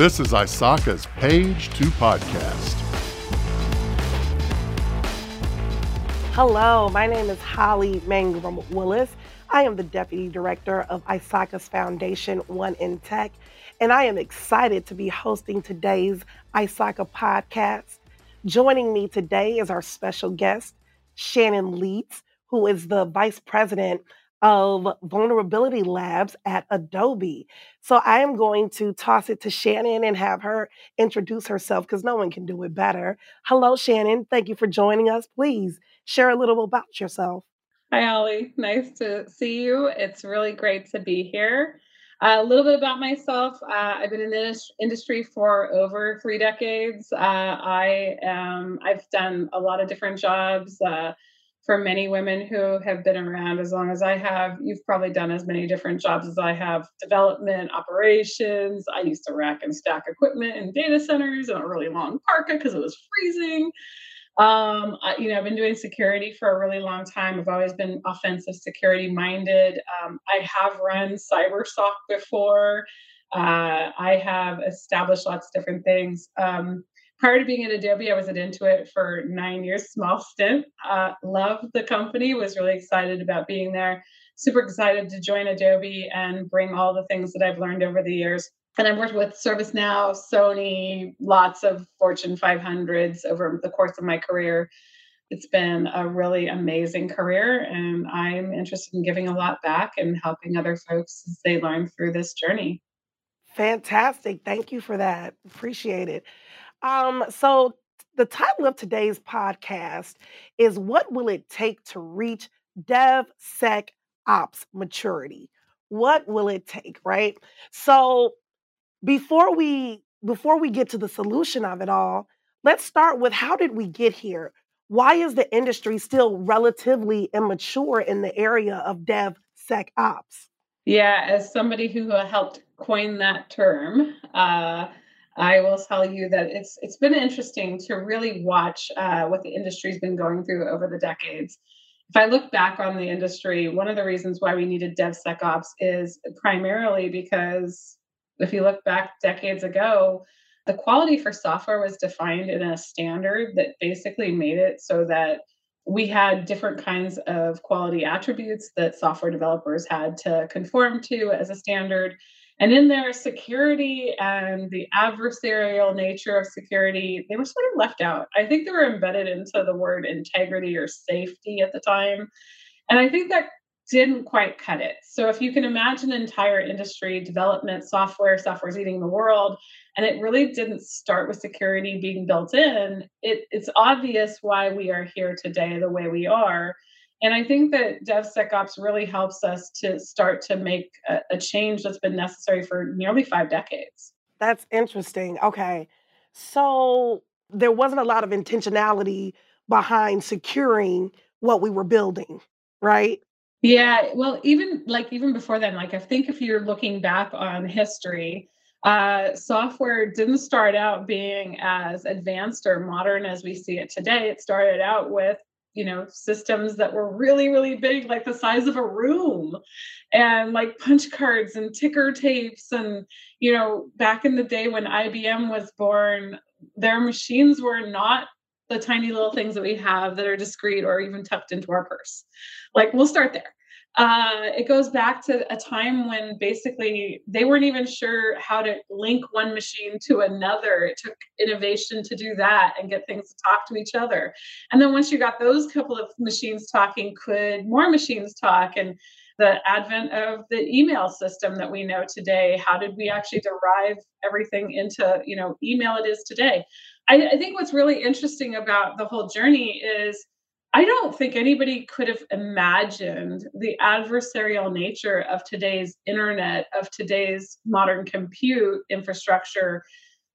This is ISACA's Page 2 podcast. Hello, my name is Holly Mangrum Willis. I am the Deputy Director of ISACA's Foundation One in Tech, and I am excited to be hosting today's ISACA podcast. Joining me today is our special guest, Shannon Lietz, who is the Vice President of vulnerability labs at Adobe. So I am going to toss it to Shannon and have her introduce herself because no one can do it better. Hello, Shannon. Thank you for joining us. Please share a little about yourself. Hi, Ollie. Nice to see you. It's really great to be here. Uh, a little bit about myself. Uh, I've been in the industry for over three decades. Uh, I am. I've done a lot of different jobs uh, for many women who have been around as long as I have. You've probably done as many different jobs as I have development, operations. I used to rack and stack equipment in data centers in a really long parka because it was freezing. Um, I, you know, I've been doing security for a really long time. I've always been offensive security minded. Um, I have run CyberSOC before. Uh, I have established lots of different things. Um, prior to being at Adobe, I was at Intuit for nine years, small stint. Uh, loved the company, was really excited about being there. Super excited to join Adobe and bring all the things that I've learned over the years. And I've worked with ServiceNow, Sony, lots of Fortune 500s over the course of my career. It's been a really amazing career, and I'm interested in giving a lot back and helping other folks as they learn through this journey. Fantastic. Thank you for that. Appreciate it. Um, so the title of today's podcast is What Will It Take to Reach DevSecOps Maturity? What will it take, right? So before we before we get to the solution of it all, let's start with how did we get here? Why is the industry still relatively immature in the area of DevSecOps? Yeah, as somebody who helped coin that term, uh, I will tell you that it's it's been interesting to really watch uh, what the industry's been going through over the decades. If I look back on the industry, one of the reasons why we needed DevSecOps is primarily because if you look back decades ago, the quality for software was defined in a standard that basically made it so that we had different kinds of quality attributes that software developers had to conform to as a standard and in their security and the adversarial nature of security, they were sort of left out. I think they were embedded into the word integrity or safety at the time. And I think that didn't quite cut it. So if you can imagine entire industry, development, software, software's eating the world, and it really didn't start with security being built in, it, it's obvious why we are here today the way we are. And I think that DevSecOps really helps us to start to make a, a, change that's been necessary for nearly five decades. That's interesting. Okay. So there wasn't a lot of intentionality behind securing what we were building, right? Yeah. Well, even like even before then, like I think if you're looking back on history, uh, software didn't start out being as advanced or modern as we see it today. It started out with you know systems that were really really big like the size of a room and like punch cards and ticker tapes and you know back in the day when IBM was born their machines were not the tiny little things that we have that are discreet or even tucked into our purse. Like we'll start there uh, it goes back to a time when basically they weren't even sure how to link one machine to another. It took innovation to do that and get things to talk to each other. And then once you got those couple of machines talking, could more machines talk? And the advent of the email system that we know today, how did we actually derive everything into you know email it is today? I, I think what's really interesting about the whole journey is I don't think anybody could have imagined the adversarial nature of today's internet, of today's modern compute infrastructure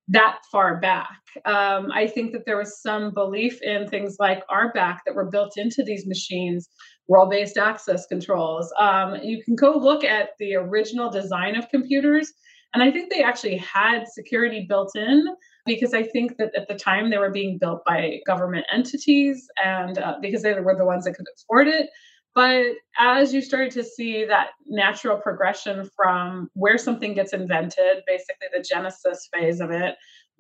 that far back. Um, I think that there was some belief in things like RBAC that were built into these machines, role based access controls. Um, you can go look at the original design of computers, and I think they actually had security built in because I think that at the time they were being built by government entities and uh, because they were the ones that could afford it. But as you started to see that natural progression from where something gets invented, basically the genesis phase of it,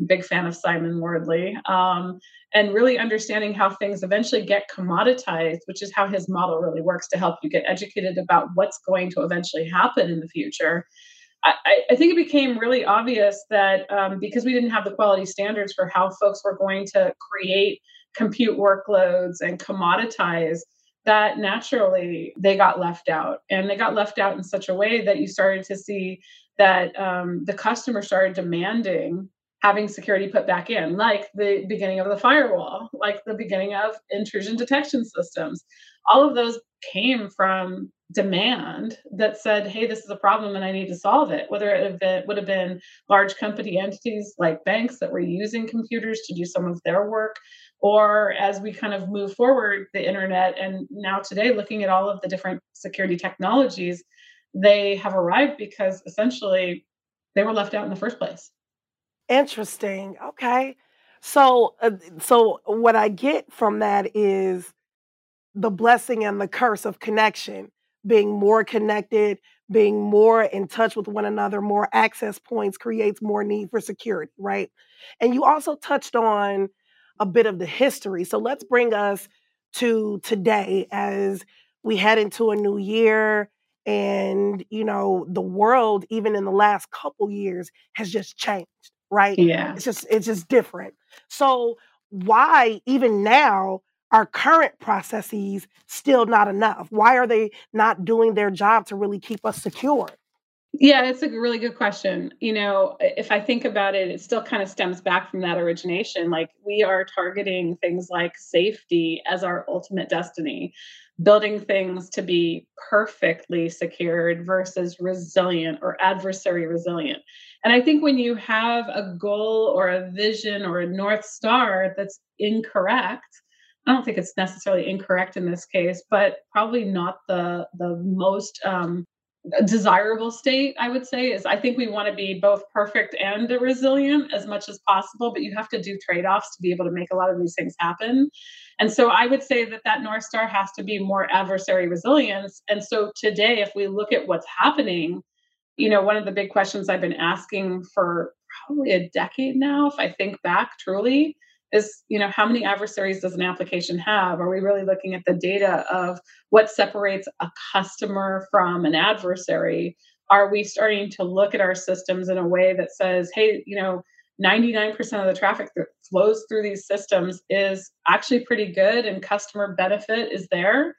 big fan of Simon Wardley, um, and really understanding how things eventually get commoditized, which is how his model really works to help you get educated about what's going to eventually happen in the future. I, I think it became really obvious that um, because we didn't have the quality standards for how folks were going to create compute workloads and commoditize that naturally they got left out. And they got left out in such a way that you started to see that um, the customer started demanding having security put back in like the beginning of the firewall like the beginning of intrusion detection systems. All of those came from demand that said hey this is a problem and i need to solve it. Whether it been, would have been large company entities like banks that were using computers to do some of their work or as we kind of move forward the internet and now today looking at all of the different security technologies they have arrived because essentially they were left out in the first place interesting okay so uh, so what i get from that is the blessing and the curse of connection being more connected being more in touch with one another more access points creates more need for security right and you also touched on a bit of the history. So let's bring us to today as we head into a new year and you know the world even in the last couple years has just changed right? Yeah. It's just it's just different. So why even now are current processes still not enough? Why are they not doing their job to really keep us secure yeah, it's a really good question. You know, if I think about it, it still kind of stems back from that origination. Like we are targeting things like safety as our ultimate destiny, building things to be perfectly secured versus resilient or adversary resilient. And I think when you have a goal or a vision or a North Star that's incorrect, I don't think it's necessarily incorrect in this case, but probably not the the most um, desirable state i would say is i think we want to be both perfect and resilient as much as possible but you have to do trade-offs to be able to make a lot of these things happen. And so i would say that that north star has to be more adversary resilience. And so today if we look at what's happening you know one of the big questions i've been asking for probably a decade now if i think back truly is you know how many adversaries does an application have? Are we really looking at the data of what separates a customer from an adversary? Are we starting to look at our systems in a way that says hey you know 99% of the traffic that flows through these systems is actually pretty good and customer benefit is there?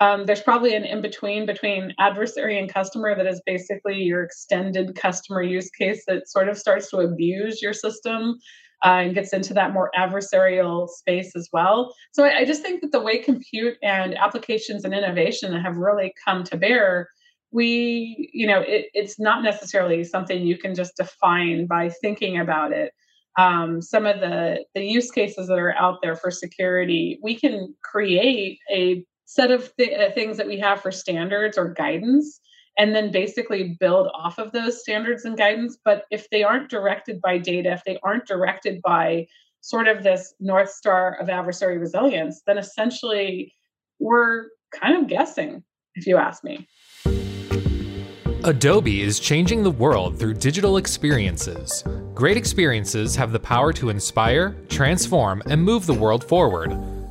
Um, there's probably an in between between adversary and customer that is basically your extended customer use case that sort of starts to abuse your system uh, and gets into that more adversarial space as well. So I, I just think that the way compute and applications and innovation have really come to bear we you know it, it's not necessarily something you can just define by thinking about it um, some of the the use cases that are out there for security we can create a set of th- uh, things that we have for standards or guidance and then basically build off of those standards and guidance. But if they aren't directed by data, if they aren't directed by sort of this North Star of adversary resilience, then essentially we're kind of guessing, if you ask me. Adobe is changing the world through digital experiences. Great experiences have the power to inspire, transform, and move the world forward.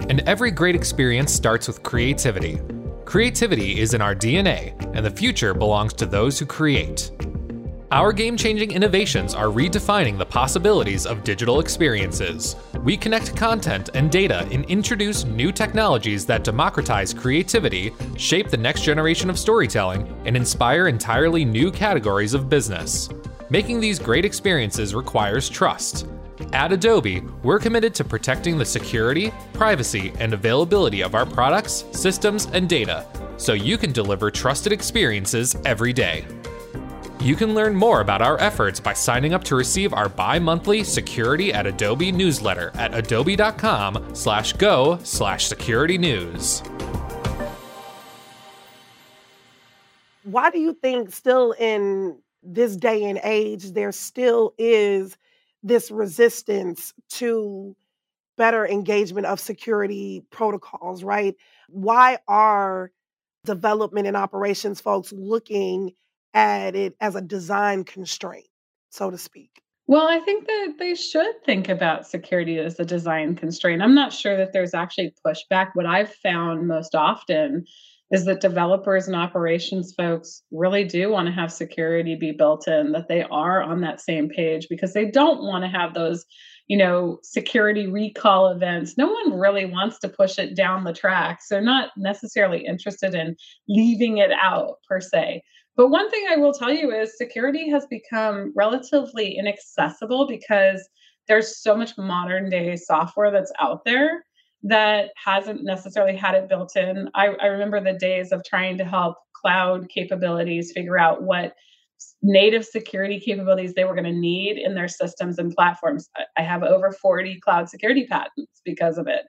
And every great experience starts with creativity. Creativity is in our DNA, and the future belongs to those who create. Our game changing innovations are redefining the possibilities of digital experiences. We connect content and data and introduce new technologies that democratize creativity, shape the next generation of storytelling, and inspire entirely new categories of business. Making these great experiences requires trust. At Adobe, we're committed to protecting the security, privacy, and availability of our products, systems, and data so you can deliver trusted experiences every day. You can learn more about our efforts by signing up to receive our bi-monthly Security at Adobe newsletter at adobe.com slash go slash security news. Why do you think still in this day and age there still is this resistance to better engagement of security protocols, right? Why are development and operations folks looking at it as a design constraint, so to speak? Well, I think that they should think about security as a design constraint. I'm not sure that there's actually pushback. What I've found most often is that developers and operations folks really do want to have security be built in, that they are on that same page because they don't want to have those, you know, security recall events. No one really wants to push it down the tracks. They're not necessarily interested in leaving it out per se. But one thing I will tell you is security has become relatively inaccessible because there's so much modern day software that's out there that hasn't necessarily had it built in. I, I remember the days of trying to help cloud capabilities figure out what native security capabilities they were going to need in their systems and platforms. I have over 40 cloud security patents because of it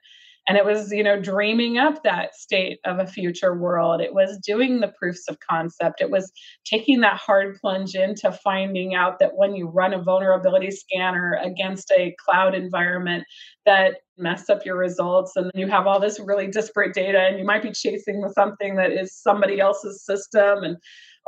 and it was you know dreaming up that state of a future world. It was doing the proofs of concept. It was taking that hard plunge into finding out that when you run a vulnerability scanner against a cloud environment that mess up your results and you have all this really disparate data and you might be chasing something that is somebody else's system and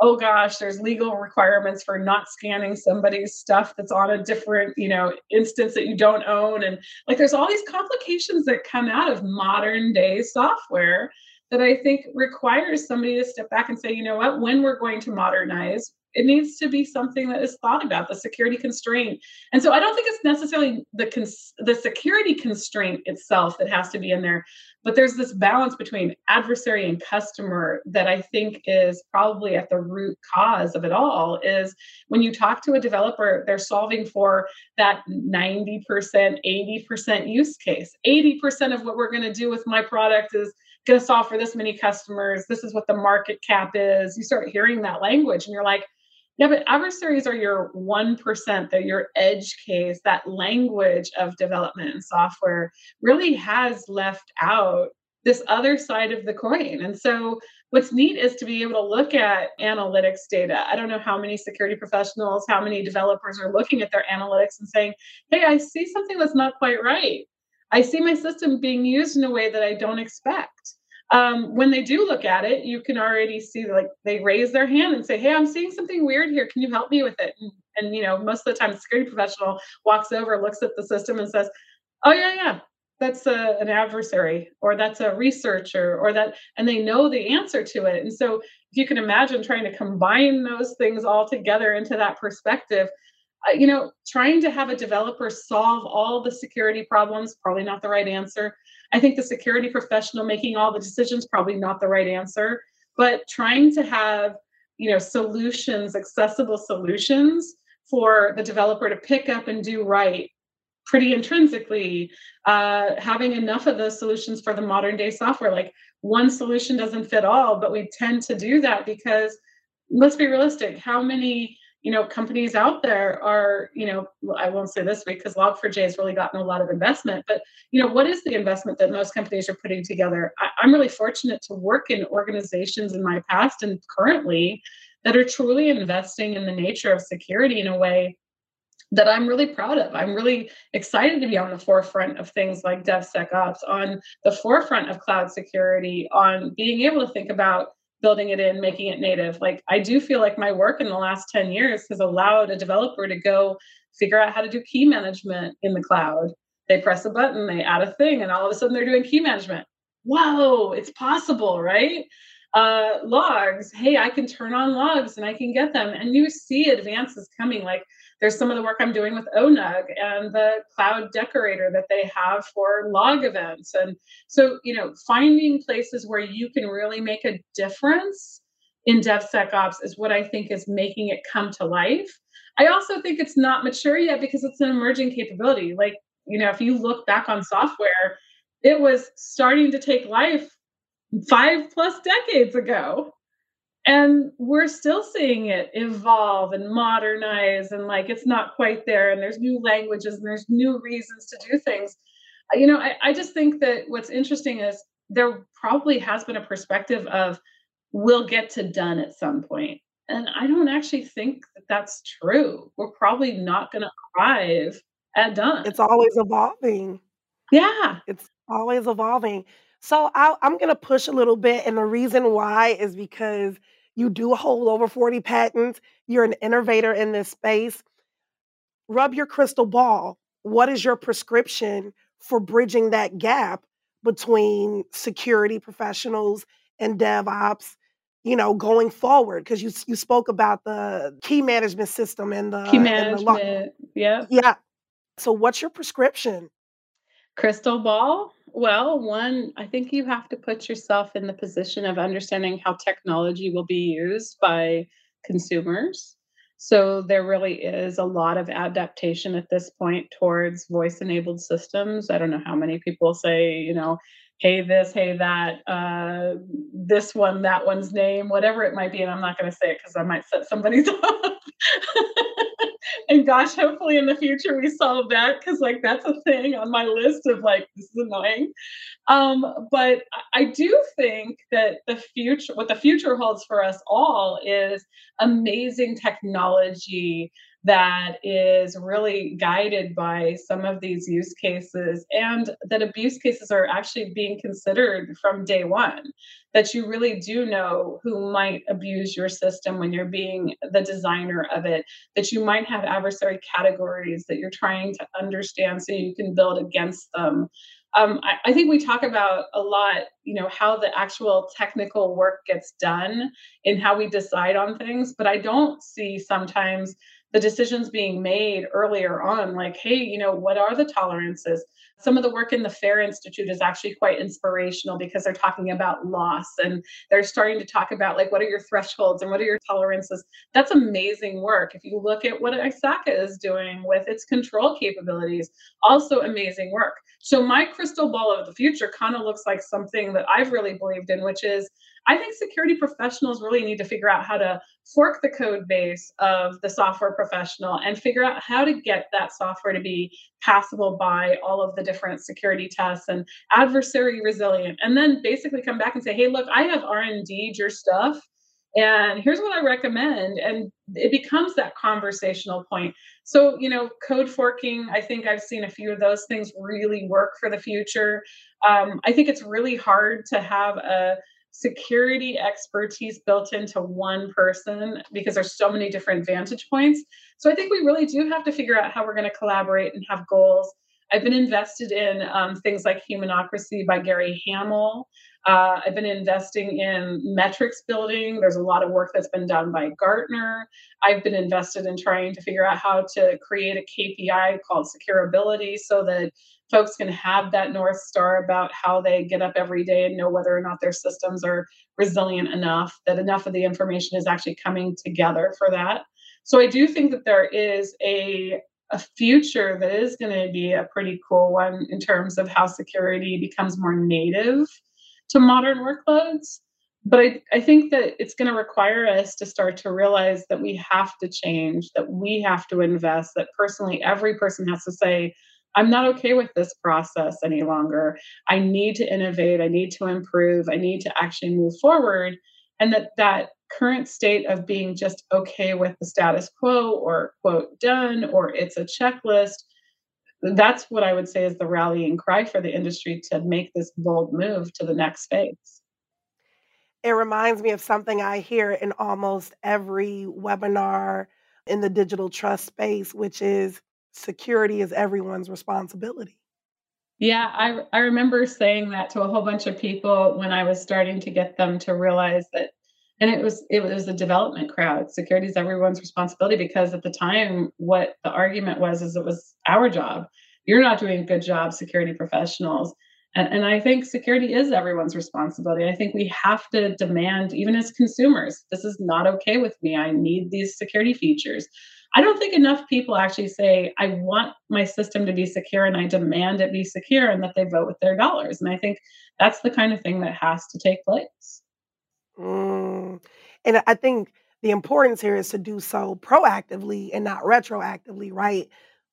oh gosh, there's legal requirements for not scanning somebody's stuff that's on a different, you know, instance that you don't own. And like there's all these complications that come out of modern day software that I think requires somebody to step back and say, you know what, when we're going to modernize, it needs to be something that is thought about the security constraint. And so i don't think it's necessarily the cons- the security constraint itself that has to be in there but there's this balance between adversary and customer that i think is probably at the root cause of it all is when you talk to a developer they're solving for that 90% 80% use case. 80% of what we're going to do with my product is going to solve for this many customers. This is what the market cap is. You start hearing that language and you're like yeah, but adversaries are your 1%, they're your edge case. That language of development and software really has left out this other side of the coin. And so what's neat is to be able to look at analytics data. I don't know how many security professionals, how many developers are looking at their analytics and saying, hey, I see something that's not quite right. I see my system being used in a way that I don't expect um, when they do look at it, you can already see like they raise their hand and say, "Hey, I'm seeing something weird here. Can you help me with it?" And, and you know, most of the time, the security professional walks over, looks at the system, and says, "Oh yeah, yeah, that's a, an adversary, or that's a researcher, or that," and they know the answer to it. And so, if you can imagine trying to combine those things all together into that perspective, uh, you know, trying to have a developer solve all the security problems probably not the right answer. I think the security professional making all the decisions probably not the right answer, but trying to have you know solutions, accessible solutions for the developer to pick up and do right pretty intrinsically uh, having enough of those solutions for the modern day software. Like one solution doesn't fit all but we tend to do that because let's be realistic how many you know companies out there are you know i won't say this week because log4j has really gotten a lot of investment but you know what is the investment that most companies are putting together I, i'm really fortunate to work in organizations in my past and currently that are truly investing in the nature of security in a way that I'm really proud of. I'm really excited to be on the forefront of things like DevSecOps, on the forefront of cloud security, on being able to think about building it in, making it native. Like I do feel like my work in the last 10 years has allowed a developer to go figure out how to do key management in the cloud. They press a button, they add a thing, and all of a sudden they're doing key management. Whoa, it's possible, right? Uh, logs, hey, I can turn on logs and I can get them. And you see advances coming. Like there's some of the work I'm doing with ONUG and the cloud decorator that they have for log events. And so, you know, finding places where you can really make a difference in DevSecOps is what I think is making it come to life. I also think it's not mature yet because it's an emerging capability. Like, you know, if you look back on software, it was starting to take life five plus decades ago. And we're still seeing it evolve and modernize and like it's not quite there and there's new languages and there's new reasons to do things. Uh, you know I, I just think that what's interesting is there probably has been a perspective of we'll get to done at some point. And i don't actually think that that's true. We're probably not going to arrive at done. It's always evolving. Yeah. It's always evolving So I, I'm going to push a little bit. And the reason why is because you do hold over 40 patents. You're an innovator in this space. Rub your crystal ball. What is your prescription for bridging that gap between security professionals and DevOps? You know, going forward, because you you spoke about the key management system and the key management. yeah, yeah. So, what's your prescription? Crystal ball? Well, one, I think you have to put yourself in the position of understanding how technology will be used by consumers. So there really is a lot of adaptation at this point towards voice enabled systems. I don't know how many people say, you know, hey this, hey that, uh, this one, that one's name, whatever it might be. And I'm not going to say it because I might set somebody's off and gosh, hopefully in the future we solve that because like that's a thing on my list of like this is annoying. Um, but I do think that the future, what the future holds for us all, is amazing technology that is really guided by some of these use cases and that abuse cases are actually being considered from day one that you really do know who might abuse your system when you're being the designer of it that you might have adversary categories that you're trying to understand so you can build against them. Um, I, I, think we talk about a lot, you know, how the actual technical work gets done and how we decide on things, but I don't see sometimes the decisions being made earlier on like hey you know what are the tolerances? Some of the work in the fair institute is actually quite inspirational because they're talking about loss and they're starting to talk about like what are your thresholds and what are your tolerances? That's amazing work. If you look at what ISACA is doing with its control capabilities also amazing work. So my crystal ball of the future kind of looks like something that i've really believed in which is I think security professionals really need to figure out how to fork the code base of the software professional and figure out how to get that software to be passable by all of the different security tests and adversary resilient. And then basically come back and say hey look i have r&d your stuff and here's what i recommend. And it becomes that conversational point. So you know code forking i think i've seen a few of those things really work for the future. Um, i think it's really hard to have a security expertise built into one person because there's so many different vantage points. So I think we really do have to figure out how we're going to collaborate and have goals. I've been invested in um, things like Humanocracy by Gary Hamel. Uh, I've been investing in metrics building. There's a lot of work that's been done by Gartner. I've been invested in trying to figure out how to create a KPI called securability so that folks can have that north star about how they get up every day and know whether or not their systems are resilient enough that enough of the information is actually coming together for that. So i do think that there is a a future that is going to be a pretty cool one in terms of how security becomes more native to modern workloads. But I, I think that it's going to require us to start to realize that we have to change that we have to invest that personally every person has to say I'm not okay with this process any longer. I need to innovate. I need to improve. I need to actually move forward. And that that current state of being just okay with the status quo or quote done or it's a checklist that's what i would say is the rallying cry for the industry to make this bold move to the next phase it reminds me of something i hear in almost every webinar in the digital trust space which is security is everyone's responsibility. Yeah, I, I remember saying that to a whole bunch of people when I was starting to get them to realize that and it was it was a development crowd. Security is everyone's responsibility because at the time what the argument was is it was our job. You're not doing a good job security professionals. And, and i think security is everyone's responsibility. I think we have to demand even as consumers this is not okay with me. I need these security features I don't think enough people actually say, I want my system to be secure and I demand it be secure and that they vote with their dollars. And I think that's the kind of thing that has to take place. Mm. And I think the importance here is to do so proactively and not retroactively, right?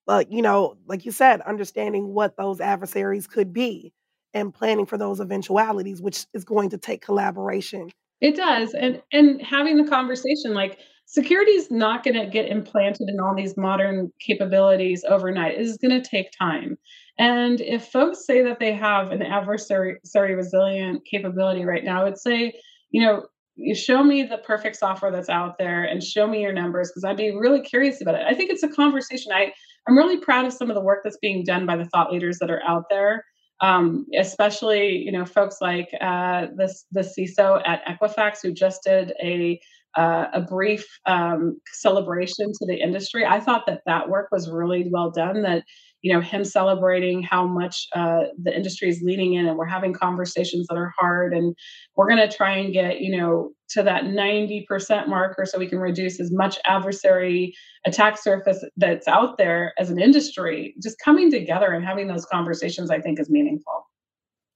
But, you know, like you said, understanding what those adversaries could be and planning for those eventualities, which is going to take collaboration. It does. And and having the conversation like security is not going to get implanted in all these modern capabilities overnight. It is going to take time. And if folks say that they have an adversary resilient capability right now, I would say, you know, you show me the perfect software that's out there and show me your numbers because I'd be really curious about it. I think it's a conversation. I, I'm really proud of some of the work that's being done by the thought leaders that are out there. Um, especially, you know, folks like uh, this the CISO at Equifax who just did a uh, a brief um, celebration to the industry. I thought that that work was really well done. That you know him celebrating how much uh, the industry is leaning in, and we're having conversations that are hard, and we're going to try and get you know to that 90% marker so we can reduce as much adversary attack surface that's out there as an industry. Just coming together and having those conversations, I think, is meaningful.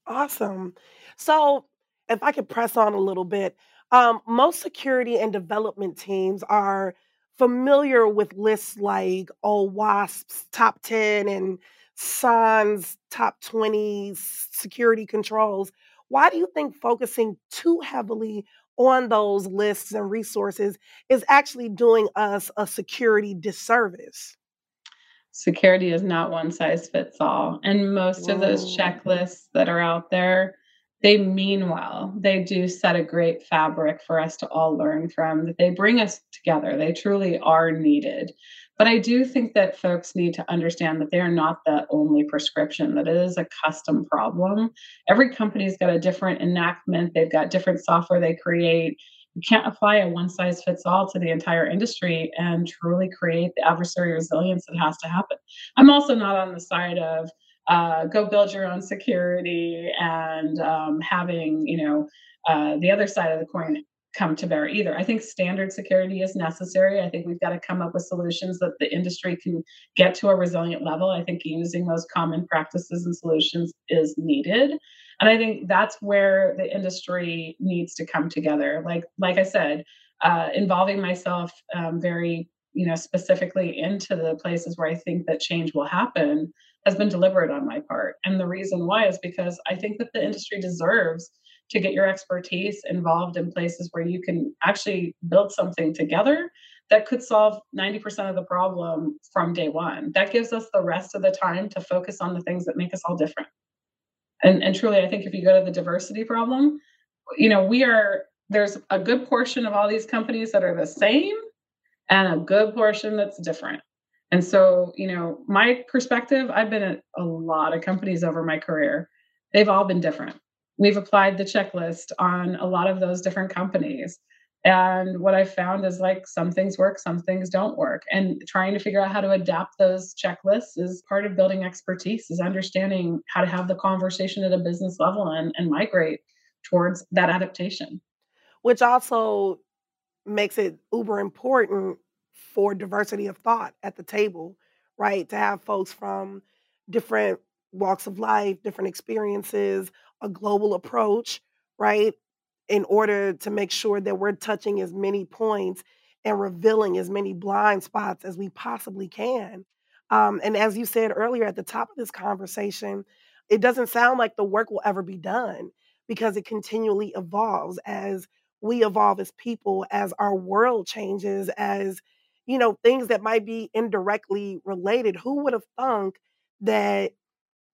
Awesome. So, if I could press on a little bit, um, most security and development teams are familiar with lists like OWASP's top 10 and SANS top 20 security controls. Why do you think focusing too heavily on those lists and resources is actually doing us a security disservice? Security is not one size fits all. And most Whoa. of those checklists that are out there they mean well. They do set a great fabric for us to all learn from, that they bring us together. They truly are needed. But I do think that folks need to understand that they are not the only prescription, that it is a custom problem. Every company's got a different enactment, they've got different software they create. You can't apply a one size fits all to the entire industry and truly create the adversary resilience that has to happen. I'm also not on the side of, uh, go build your own security and um, having you know uh, the other side of the coin come to bear either. I think standard security is necessary. I think we've got to come up with solutions that the industry can get to a resilient level. I think using those common practices and solutions is needed. And I think that's where the industry needs to come together. Like like I said, uh, involving myself um, very you know specifically into the places where I think that change will happen has been deliberate on my part. And the reason why is because I think that the industry deserves to get your expertise involved in places where you can actually build something together that could solve 90% of the problem from day one. That gives us the rest of the time to focus on the things that make us all different. And, and truly, I think if you go to the diversity problem, you know, we are, there's a good portion of all these companies that are the same and a good portion that's different. And so, you know, my perspective, I've been at a lot of companies over my career. They've all been different. We've applied the checklist on a lot of those different companies. And what I found is like some things work, some things don't work. And trying to figure out how to adapt those checklists is part of building expertise, is understanding how to have the conversation at a business level and, and migrate towards that adaptation. Which also makes it uber important for diversity of thought at the table, right? To have folks from different walks of life, different experiences, a global approach, right? In order to make sure that we're touching as many points and revealing as many blind spots as we possibly can. Um, and as you said earlier at the top of this conversation, it doesn't sound like the work will ever be done because it continually evolves as we evolve as people, as our world changes, as you know, things that might be indirectly related. Who would have thunk that,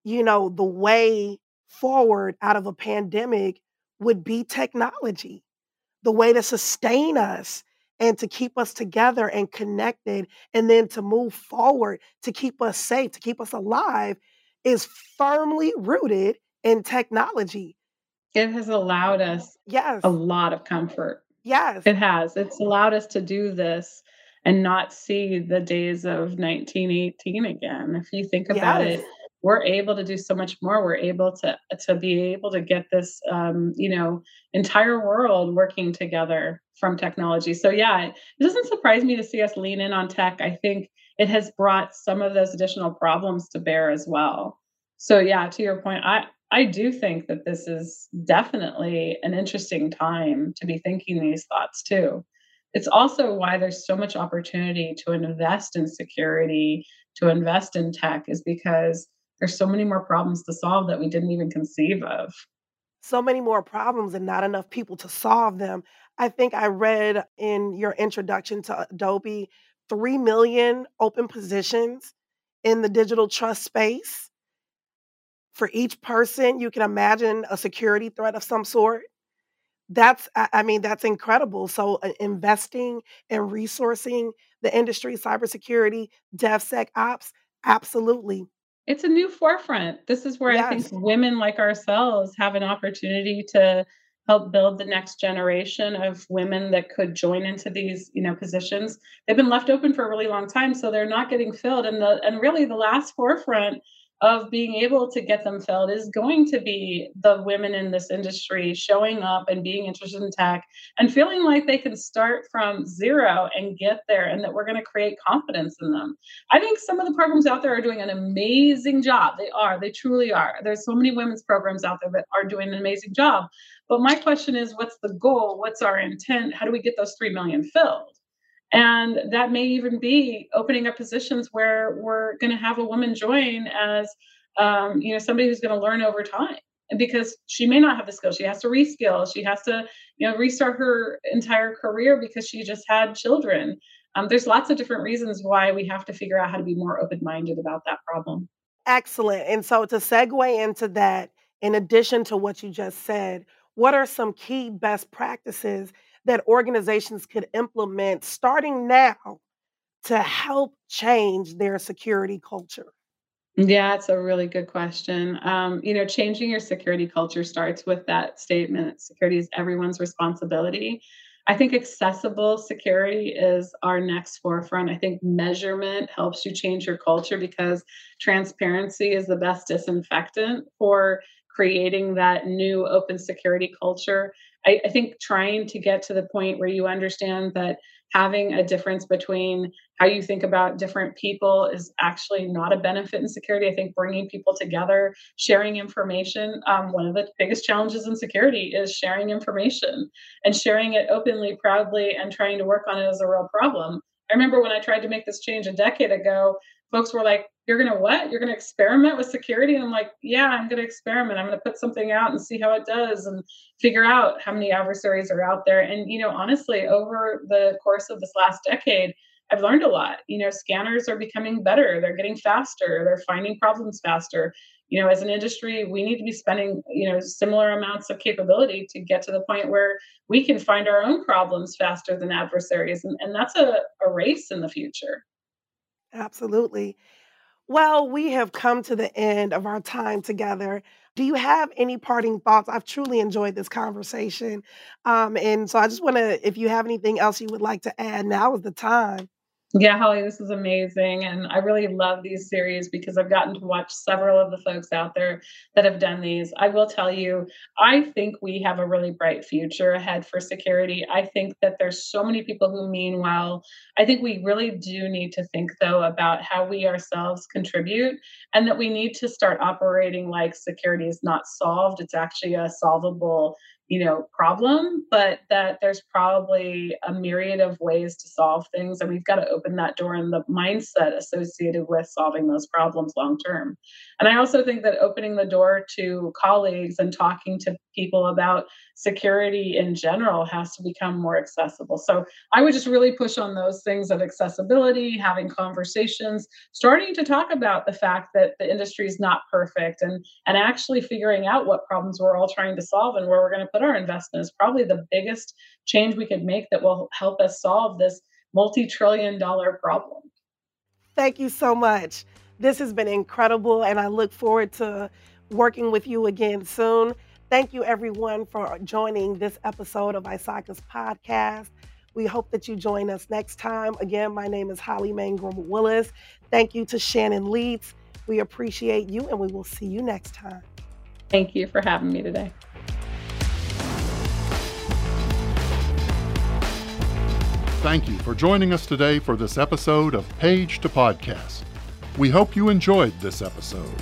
you know, the way forward out of a pandemic would be technology, the way to sustain us and to keep us together and connected, and then to move forward, to keep us safe, to keep us alive, is firmly rooted in technology. It has allowed us yes. a lot of comfort. Yes. It has. It's allowed us to do this and not see the days of 1918 again. If you think about yes. it, we're able to do so much more. We're able to to be able to get this, um, you know, entire world working together from technology. So yeah, it doesn't surprise me to see us lean in on tech. I think it has brought some of those additional problems to bear as well. So yeah, to your point, I I do think that this is definitely an interesting time to be thinking these thoughts too it's also why there's so much opportunity to invest in security, to invest in tech, is because there's so many more problems to solve that we didn't even conceive of. So many more problems and not enough people to solve them. I think I read in your introduction to Adobe 3 million open positions in the digital trust space. For each person, you can imagine a security threat of some sort. That's, I mean, that's incredible. So, uh, investing and resourcing the industry, cybersecurity, DevSecOps, absolutely. It's a new forefront. This is where yes. I think women like ourselves have an opportunity to help build the next generation of women that could join into these you know positions they've been left open for a really long time so they're not getting filled and the and really the last forefront of being able to get them filled is going to be the women in this industry showing up and being interested in tech and feeling like they can start from zero and get there and that we're going to create confidence in them. I think some of the programs out there are doing an amazing job. They are, they truly are. There's so many women's programs out there that are doing an amazing job. But my question is what's the goal? What's our intent? How do we get those 3 million filled? And that may even be opening up positions where we're going to have a woman join as, um, you know, somebody who's going to learn over time because she may not have the skills. She has to reskill. She has to, you know, restart her entire career because she just had children. Um, there's lots of different reasons why we have to figure out how to be more open minded about that problem. Excellent. And so to segue into that, in addition to what you just said, what are some key best practices that organizations could implement starting now to help change their security culture? Yeah, it's a really good question. Um, you know, changing your security culture starts with that statement security is everyone's responsibility. I think accessible security is our next forefront. I think measurement helps you change your culture because transparency is the best disinfectant for creating that new open security culture. I, I, think trying to get to the point where you understand that having a difference between how you think about different people is actually not a benefit in security. I think bringing people together, sharing information. Um, one of the biggest challenges in security is sharing information and sharing it openly, proudly, and trying to work on it as a real problem. I remember when I tried to make this change a decade ago, folks were like, You're going to what? You're going to experiment with security? And I'm like, Yeah, I'm going to experiment. I'm going to put something out and see how it does and figure out how many adversaries are out there. And, you know, honestly, over the course of this last decade, I've learned a lot. You know, scanners are becoming better, they're getting faster, they're finding problems faster. You know, as an industry, we need to be spending, you know, similar amounts of capability to get to the point where we can find our own problems faster than adversaries. And, and that's a, a race in the future. Absolutely. Well, we have come to the end of our time together. Do you have any parting thoughts? I've truly enjoyed this conversation. Um, and so I just want to, if you have anything else you would like to add, now is the time. Yeah, Holly, this is amazing. And I really love these series because I've gotten to watch several of the folks out there that have done these. I will tell you, I think we have a really bright future ahead for security. I think that there's so many people who mean well. I think we really do need to think, though, about how we ourselves contribute and that we need to start operating like security is not solved. It's actually a solvable you know problem but that there's probably a myriad of ways to solve things and we've got to open that door and the mindset associated with solving those problems long term. And i also think that opening the door to colleagues and talking to people about security in general has to become more accessible so i would just really push on those things of accessibility having conversations starting to talk about the fact that the industry is not perfect and and actually figuring out what problems we're all trying to solve and where we're going to put our investment is probably the biggest change we could make that will help us solve this multi trillion dollar problem. Thank you so much. This has been incredible, and I look forward to working with you again soon. Thank you, everyone, for joining this episode of ISACA's podcast. We hope that you join us next time. Again, my name is Holly Mangrum Willis. Thank you to Shannon Lietz. We appreciate you, and we will see you next time. Thank you for having me today. Thank you for joining us today for this episode of Page to Podcast. We hope you enjoyed this episode.